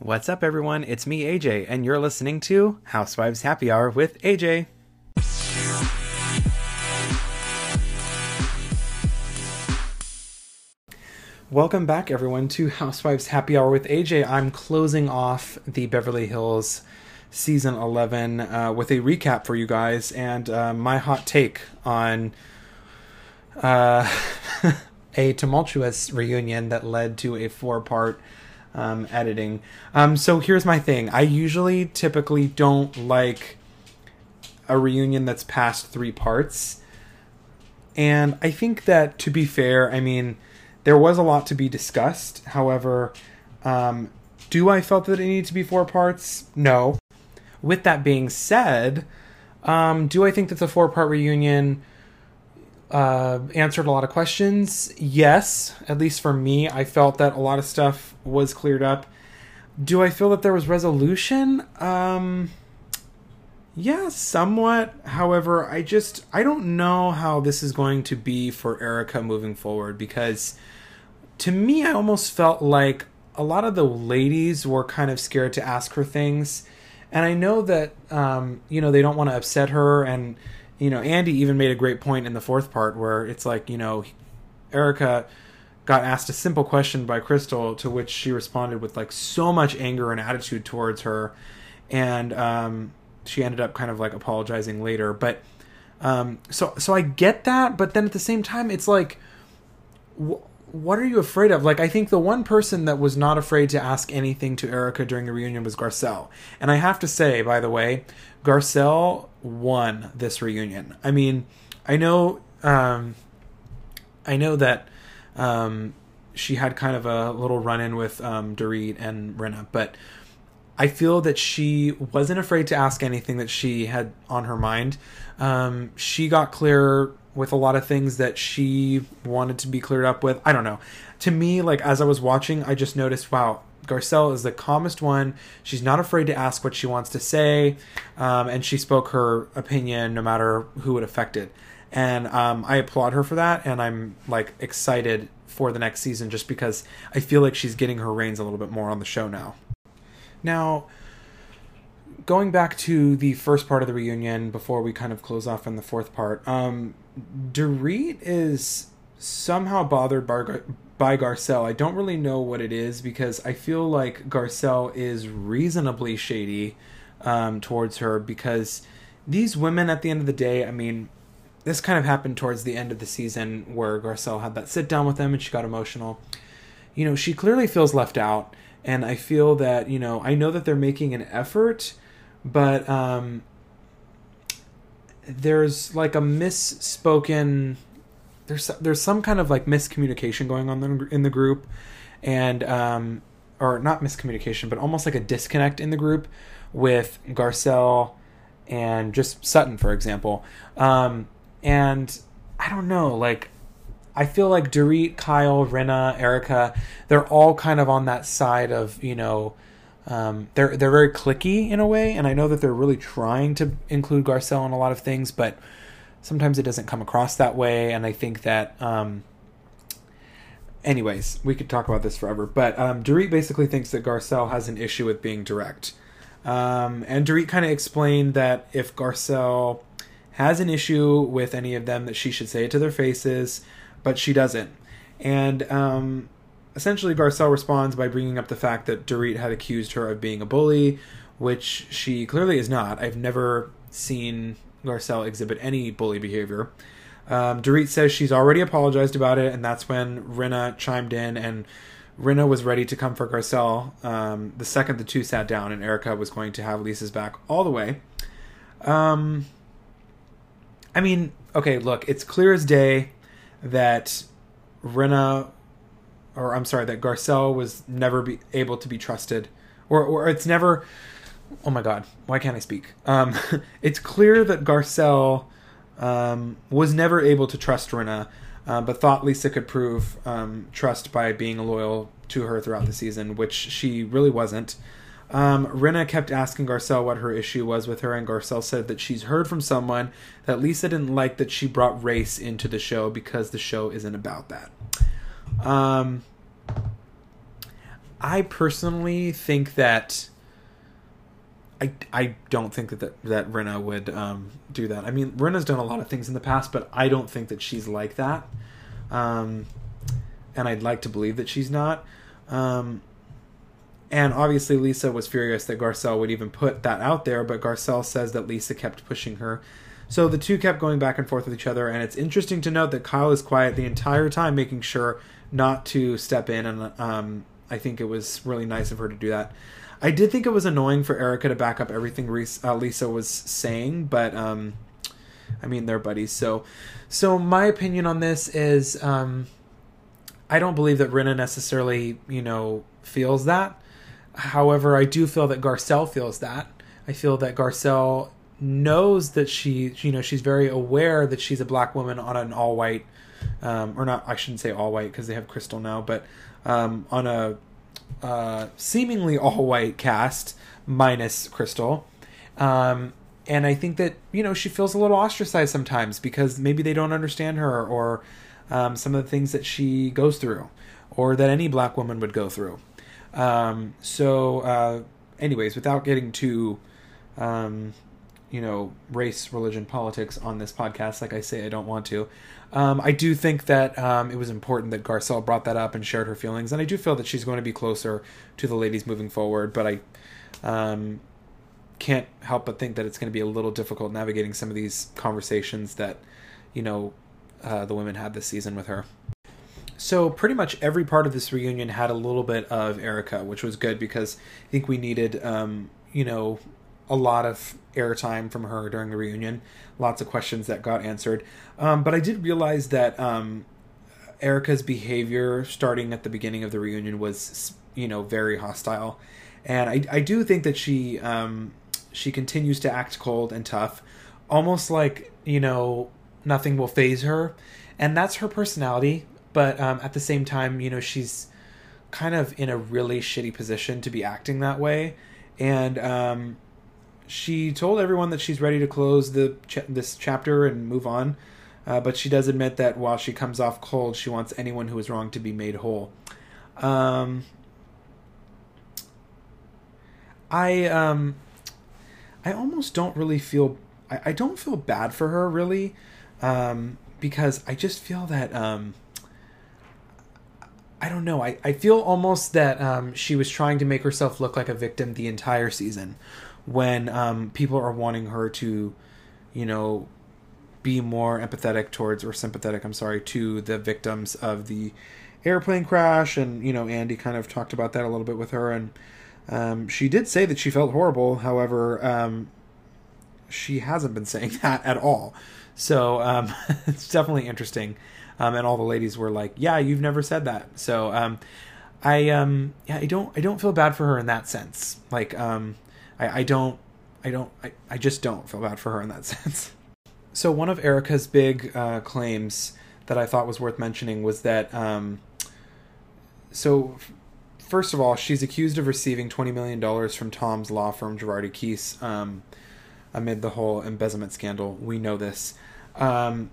What's up, everyone? It's me, AJ, and you're listening to Housewives Happy Hour with AJ. Welcome back, everyone, to Housewives Happy Hour with AJ. I'm closing off the Beverly Hills season 11 uh, with a recap for you guys and uh, my hot take on uh, a tumultuous reunion that led to a four part um, editing. Um, so here's my thing I usually typically don't like a reunion that's past three parts. And I think that, to be fair, I mean, there was a lot to be discussed. However, um, do I felt that it needed to be four parts? No. With that being said, um, do I think that the four part reunion uh, answered a lot of questions? Yes, at least for me. I felt that a lot of stuff was cleared up. Do I feel that there was resolution? Um, yeah, somewhat. However, I just I don't know how this is going to be for Erika moving forward because to me I almost felt like a lot of the ladies were kind of scared to ask her things. And I know that um, you know, they don't want to upset her and you know, Andy even made a great point in the fourth part where it's like, you know, Erika got asked a simple question by Crystal to which she responded with like so much anger and attitude towards her. And um, she ended up kind of like apologizing later. But um, so so I get that, but then at the same time, it's like, wh- what are you afraid of? Like, I think the one person that was not afraid to ask anything to Erika during the reunion was Garcelle. And I have to say, by the way, Garcelle won this reunion. I mean, I know, um, I know that um, she had kind of a little run in with um, Dorit and Rinna, but I feel that she wasn't afraid to ask anything that she had on her mind. Um, she got clear with a lot of things that she wanted to be cleared up with. I don't know. To me, like as I was watching, I just noticed, wow, Garcelle is the calmest one. She's not afraid to ask what she wants to say, um, and she spoke her opinion no matter who would affect it affected. And um, I applaud her for that, and I'm like excited for the next season just because I feel like she's getting her reins a little bit more on the show now. Now, going back to the first part of the reunion before we kind of close off in the fourth part, um, Dorit is somehow bothered by, by Garcelle. I don't really know what it is because I feel like Garcelle is reasonably shady um, towards her because these women, at the end of the day, I mean, this kind of happened towards the end of the season where Garcelle had that sit down with them and she got emotional. You know, she clearly feels left out, and I feel that you know I know that they're making an effort, but um, there's like a misspoken there's there's some kind of like miscommunication going on in the group and um or not miscommunication but almost like a disconnect in the group with Garcelle and just Sutton for example um and I don't know like I feel like Dorit, Kyle, Rinna, Erika, they're all kind of on that side of, you know, um, they're they're very clicky in a way, and I know that they're really trying to include Garcelle in a lot of things, but sometimes it doesn't come across that way. And I think that, um, anyways, we could talk about this forever. But um, Dorit basically thinks that Garcelle has an issue with being direct, um, and Dorit kind of explained that if Garcelle has an issue with any of them, that she should say it to their faces, but she doesn't. And um, essentially, Garcelle responds by bringing up the fact that Dorit had accused her of being a bully, which she clearly is not. I've never seen Garcelle exhibit any bully behavior. Um, Dorit says she's already apologized about it, and that's when Rinna chimed in, and Rinna was ready to come for Garcelle um, the second the two sat down, and Erika was going to have Lisa's back all the way. Um, I mean, okay, look, it's clear as day that Rinna, or I'm sorry, that Garcelle was never be able to be trusted, or or it's never. Oh my God, why can't I speak? Um, it's clear that Garcelle um, was never able to trust Rinna, uh, but thought Lisa could prove um, trust by being loyal to her throughout the season, which she really wasn't. Um, Rinna kept asking Garcelle what her issue was with her, and Garcelle said that she's heard from someone that Lisa didn't like that she brought race into the show because the show isn't about that. Um, I personally think that I, I don't think that that, that Rinna would um, do that. I mean, Rinna's done a lot of things in the past, but I don't think that she's like that. Um, and I'd like to believe that she's not. Um, and obviously, Lisa was furious that Garcelle would even put that out there, but Garcelle says that Lisa kept pushing her. So the two kept going back and forth with each other, and it's interesting to note that Kyle is quiet the entire time, making sure not to step in, and um, I think it was really nice of her to do that. I did think it was annoying for Erika to back up everything uh, Lisa was saying, but um, I mean they're buddies. So, so my opinion on this is um, I don't believe that Rinna necessarily you know feels that. However, I do feel that Garcelle feels that. I feel that Garcelle knows that she you know she's very aware that she's a black woman on an all white um, or not I shouldn't say all white because they have Crystal now, but um, on a uh, seemingly all white cast minus Crystal. Um, and I think that you know she feels a little ostracized sometimes because maybe they don't understand her or um, some of the things that she goes through or that any black woman would go through. Um, so, uh, anyways, without getting too, um, you know, race, religion, politics on this podcast, like I say, I don't want to. Um, I do think that um, it was important that Garcelle brought that up and shared her feelings, and I do feel that she's going to be closer to the ladies moving forward. But I um, can't help but think that it's going to be a little difficult navigating some of these conversations that you know uh, the women had this season with her. So pretty much every part of this reunion had a little bit of Erika, which was good because I think we needed, um, you know, a lot of airtime from her during the reunion. Lots of questions that got answered. Um, but I did realize that um, Erika's behavior starting at the beginning of the reunion was, you know, very hostile, and I, I do think that she um, she continues to act cold and tough, almost like you know nothing will phase her, and that's her personality. But um, at the same time, you know, she's kind of in a really shitty position to be acting that way, and um, she told everyone that she's ready to close the ch- this chapter and move on. Uh, but she does admit that while she comes off cold, she wants anyone who is wrong to be made whole. Um, I um, I almost don't really feel. I, I don't feel bad for her really, um, because I just feel that um, I don't know. I, I feel almost that um, she was trying to make herself look like a victim the entire season, when um, people are wanting her to, you know, be more empathetic towards or sympathetic. I'm sorry to the victims of the airplane crash, and you know, Andy kind of talked about that a little bit with her, and um, she did say that she felt horrible. However, um, she hasn't been saying that at all. So um, it's definitely interesting. Um, and all the ladies were like, "Yeah, you've never said that." So um, I um, yeah, I don't I don't feel bad for her in that sense. Like um, I, I don't I don't I, I just don't feel bad for her in that sense. So one of Erika's big uh, claims that I thought was worth mentioning was that um, so first of all, she's accused of receiving twenty million dollars from Tom's law firm Girardi Keese um, amid the whole embezzlement scandal. We know this. Um,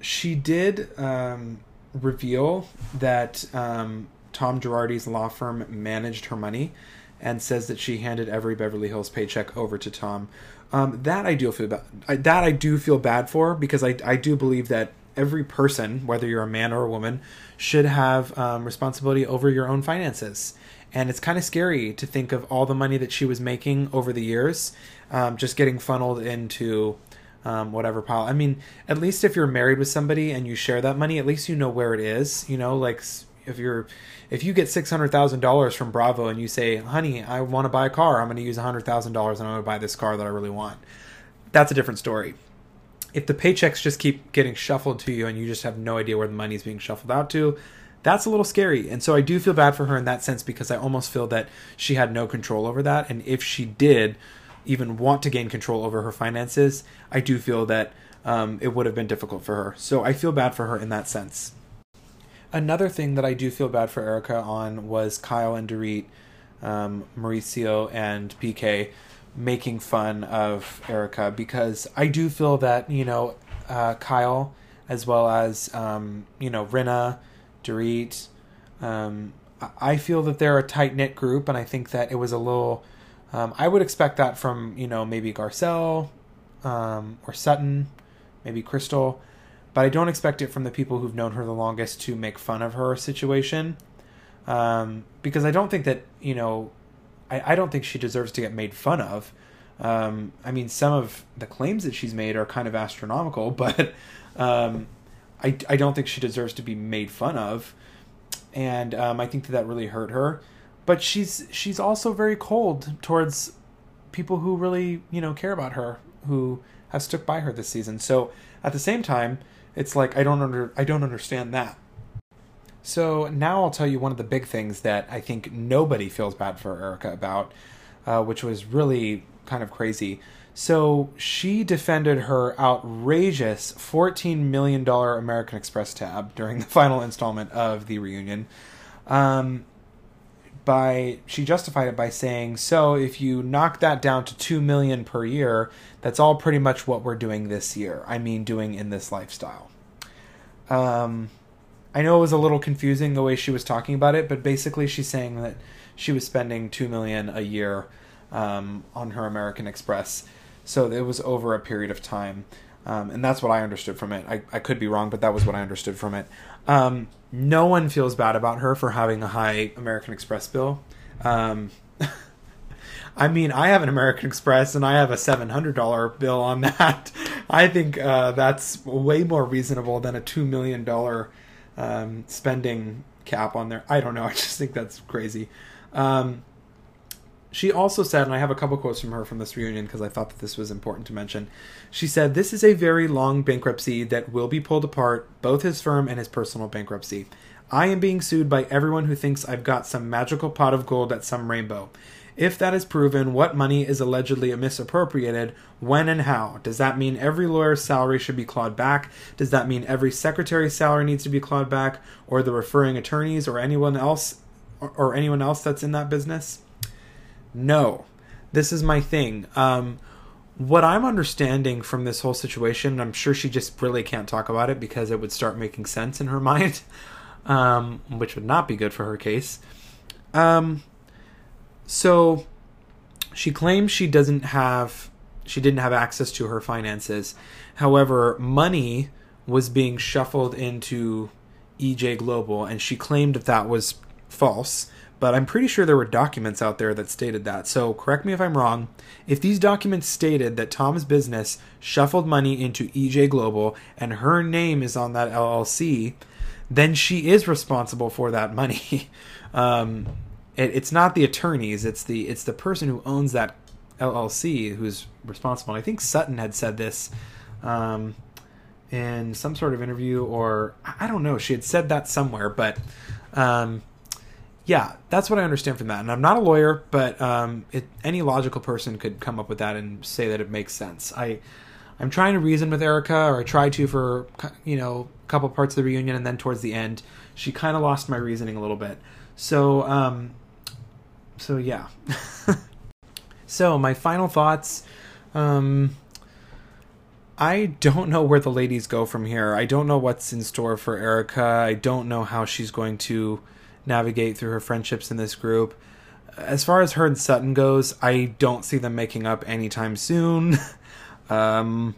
she did um, reveal that um, Tom Girardi's law firm managed her money and says that she handed every Beverly Hills paycheck over to Tom. Um, that I do feel bad. That I do feel bad for because I I do believe that every person, whether you're a man or a woman, should have um, responsibility over your own finances. And it's kind of scary to think of all the money that she was making over the years, um, just getting funneled into um, whatever pile. I mean, at least if you're married with somebody and you share that money, at least you know where it is. You know, like if you're if you get six hundred thousand dollars from Bravo and you say, "Honey, I want to buy a car. I'm going to use hundred thousand dollars and I'm going to buy this car that I really want," that's a different story. If the paychecks just keep getting shuffled to you and you just have no idea where the money is being shuffled out to, that's a little scary. And so I do feel bad for her in that sense because I almost feel that she had no control over that. And if she did even want to gain control over her finances, I do feel that um, it would have been difficult for her. So I feel bad for her in that sense. Another thing that I do feel bad for Erika on was Kyle and Dorit, um, Mauricio and PK making fun of Erika because I do feel that you know uh, Kyle as well as um, you know Rinna, Dorit, um, I feel that they're a tight knit group, and I think that it was a little. Um, I would expect that from you know maybe Garcelle um, or Sutton, maybe Crystal, but I don't expect it from the people who've known her the longest to make fun of her situation, um, because I don't think that you know, I, I don't think she deserves to get made fun of. Um, I mean, some of the claims that she's made are kind of astronomical, but um, I, I don't think she deserves to be made fun of, and um, I think that that really hurt her. But she's she's also very cold towards people who really you know care about her, who have stuck by her this season. So at the same time, it's like I don't under I don't understand that. So now I'll tell you one of the big things that I think nobody feels bad for erika about, uh, which was really kind of crazy. So she defended her outrageous $14 million American Express tab during the final installment of the reunion. Um, by she justified it by saying, "So if you knock that down to two million per year, that's all pretty much what we're doing this year. I mean, doing in this lifestyle." Um, I know it was a little confusing the way she was talking about it, but basically she's saying that she was spending two million a year um, on her American Express, so it was over a period of time. Um, and that's what I understood from it. I, I could be wrong, but that was what I understood from it. Um, no one feels bad about her for having a high American Express bill. Um, I mean, I have an American Express and I have a $700 bill on that. I think uh, that's way more reasonable than a $2 million um, spending cap on there. I don't know. I just think that's crazy. Um, she also said, and I have a couple quotes from her from this reunion because I thought that this was important to mention. She said, This is a very long bankruptcy that will be pulled apart, both his firm and his personal bankruptcy. I am being sued by everyone who thinks I've got some magical pot of gold at some rainbow. If that is proven, what money is allegedly misappropriated, when and how? Does that mean every lawyer's salary should be clawed back? Does that mean every secretary's salary needs to be clawed back, or the referring attorneys, or anyone else, or, anyone else that's in that business? No, this is my thing. Um, what I'm understanding from this whole situation, I'm sure she just really can't talk about it because it would start making sense in her mind, um, which would not be good for her case. Um, so she claims she doesn't have, she didn't have access to her finances. However, money was being shuffled into EJ Global, and she claimed that that was false but I'm pretty sure there were documents out there that stated that. So correct me if I'm wrong. If these documents stated that Tom's business shuffled money into EJ Global and her name is on that LLC, then she is responsible for that money. um, it, it's not the attorneys; it's the it's the person who owns that LLC who's responsible. And I think Sutton had said this. Um, in some sort of interview, or I don't know, she had said that somewhere, but um, yeah, that's what I understand from that. And I'm not a lawyer, but um, it, any logical person could come up with that and say that it makes sense. I, I'm trying to reason with Erika, or I tried to for you know a couple parts of the reunion, and then towards the end, she kind of lost my reasoning a little bit. So, um, so yeah. so my final thoughts. Um, I don't know where the ladies go from here. I don't know what's in store for Erika. I don't know how she's going to navigate through her friendships in this group. As far as her and Sutton goes, I don't see them making up anytime soon. um,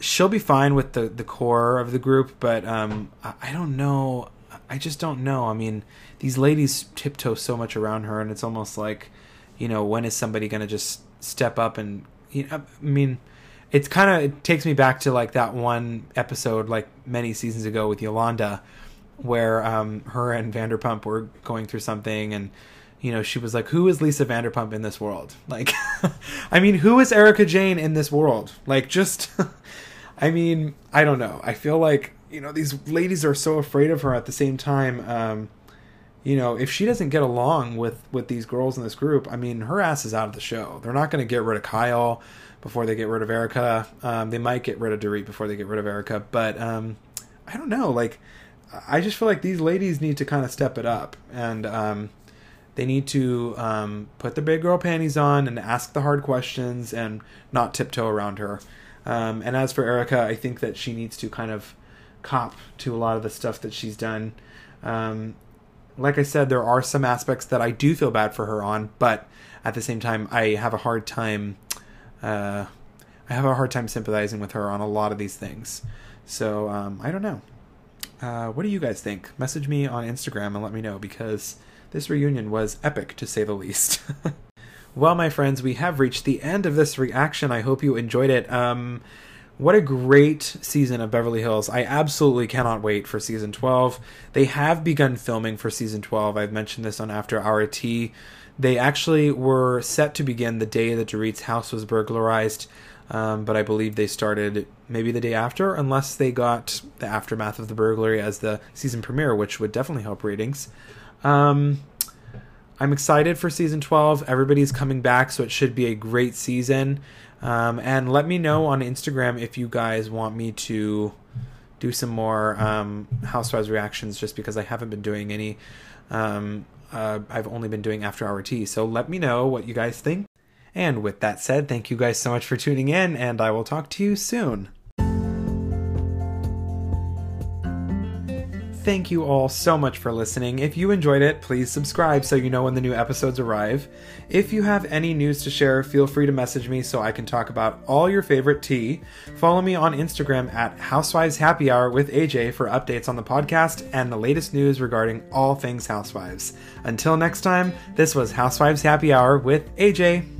she'll be fine with the, the core of the group, but um, I, I don't know. I just don't know. I mean, these ladies tiptoe so much around her, and it's almost like, you know, when is somebody going to just step up and, you know, I mean, it's kind of it takes me back to like that one episode like many seasons ago with Yolanda where um, her and Vanderpump were going through something, and you know she was like, "Who is Lisa Vanderpump in this world?" Like, I mean, who is Erika Jayne in this world? Like, just, I mean, I don't know. I feel like you know these ladies are so afraid of her at the same time. Um, you know, if she doesn't get along with with these girls in this group, I mean, her ass is out of the show. They're not going to get rid of Kyle before they get rid of Erika. Um, they might get rid of Dorit before they get rid of Erika, but um, I don't know. Like, I just feel like these ladies need to kind of step it up and um, they need to um, put their big girl panties on and ask the hard questions and not tiptoe around her. Um, and as for Erika, I think that she needs to kind of cop to a lot of the stuff that she's done. Um, like I said, there are some aspects that I do feel bad for her on, but at the same time, I have a hard time. Uh, I have a hard time sympathizing with her on a lot of these things. So um, I don't know. Uh, what do you guys think? Message me on Instagram and let me know because this reunion was epic to say the least. well, my friends, we have reached the end of this reaction. I hope you enjoyed it. Um, what a great season of Beverly Hills. I absolutely cannot wait for season 12. They have begun filming for season 12. I've mentioned this on After Hour Tea. They actually were set to begin the day that Dorit's house was burglarized, um, but I believe they started maybe the day after, unless they got the aftermath of the burglary as the season premiere, which would definitely help ratings. Um, I'm excited for season 12. Everybody's coming back, so it should be a great season. Um, and let me know on Instagram if you guys want me to do some more um, Housewives reactions, just because I haven't been doing any. Um, uh, I've only been doing After Hour Tea. So let me know what you guys think. And with that said, thank you guys so much for tuning in, and I will talk to you soon. Thank you all so much for listening. If you enjoyed it, please subscribe so you know when the new episodes arrive. If you have any news to share, feel free to message me so I can talk about all your favorite tea. Follow me on Instagram at Housewives Happy Hour with AJ for updates on the podcast and the latest news regarding all things Housewives. Until next time, this was Housewives Happy Hour with AJ.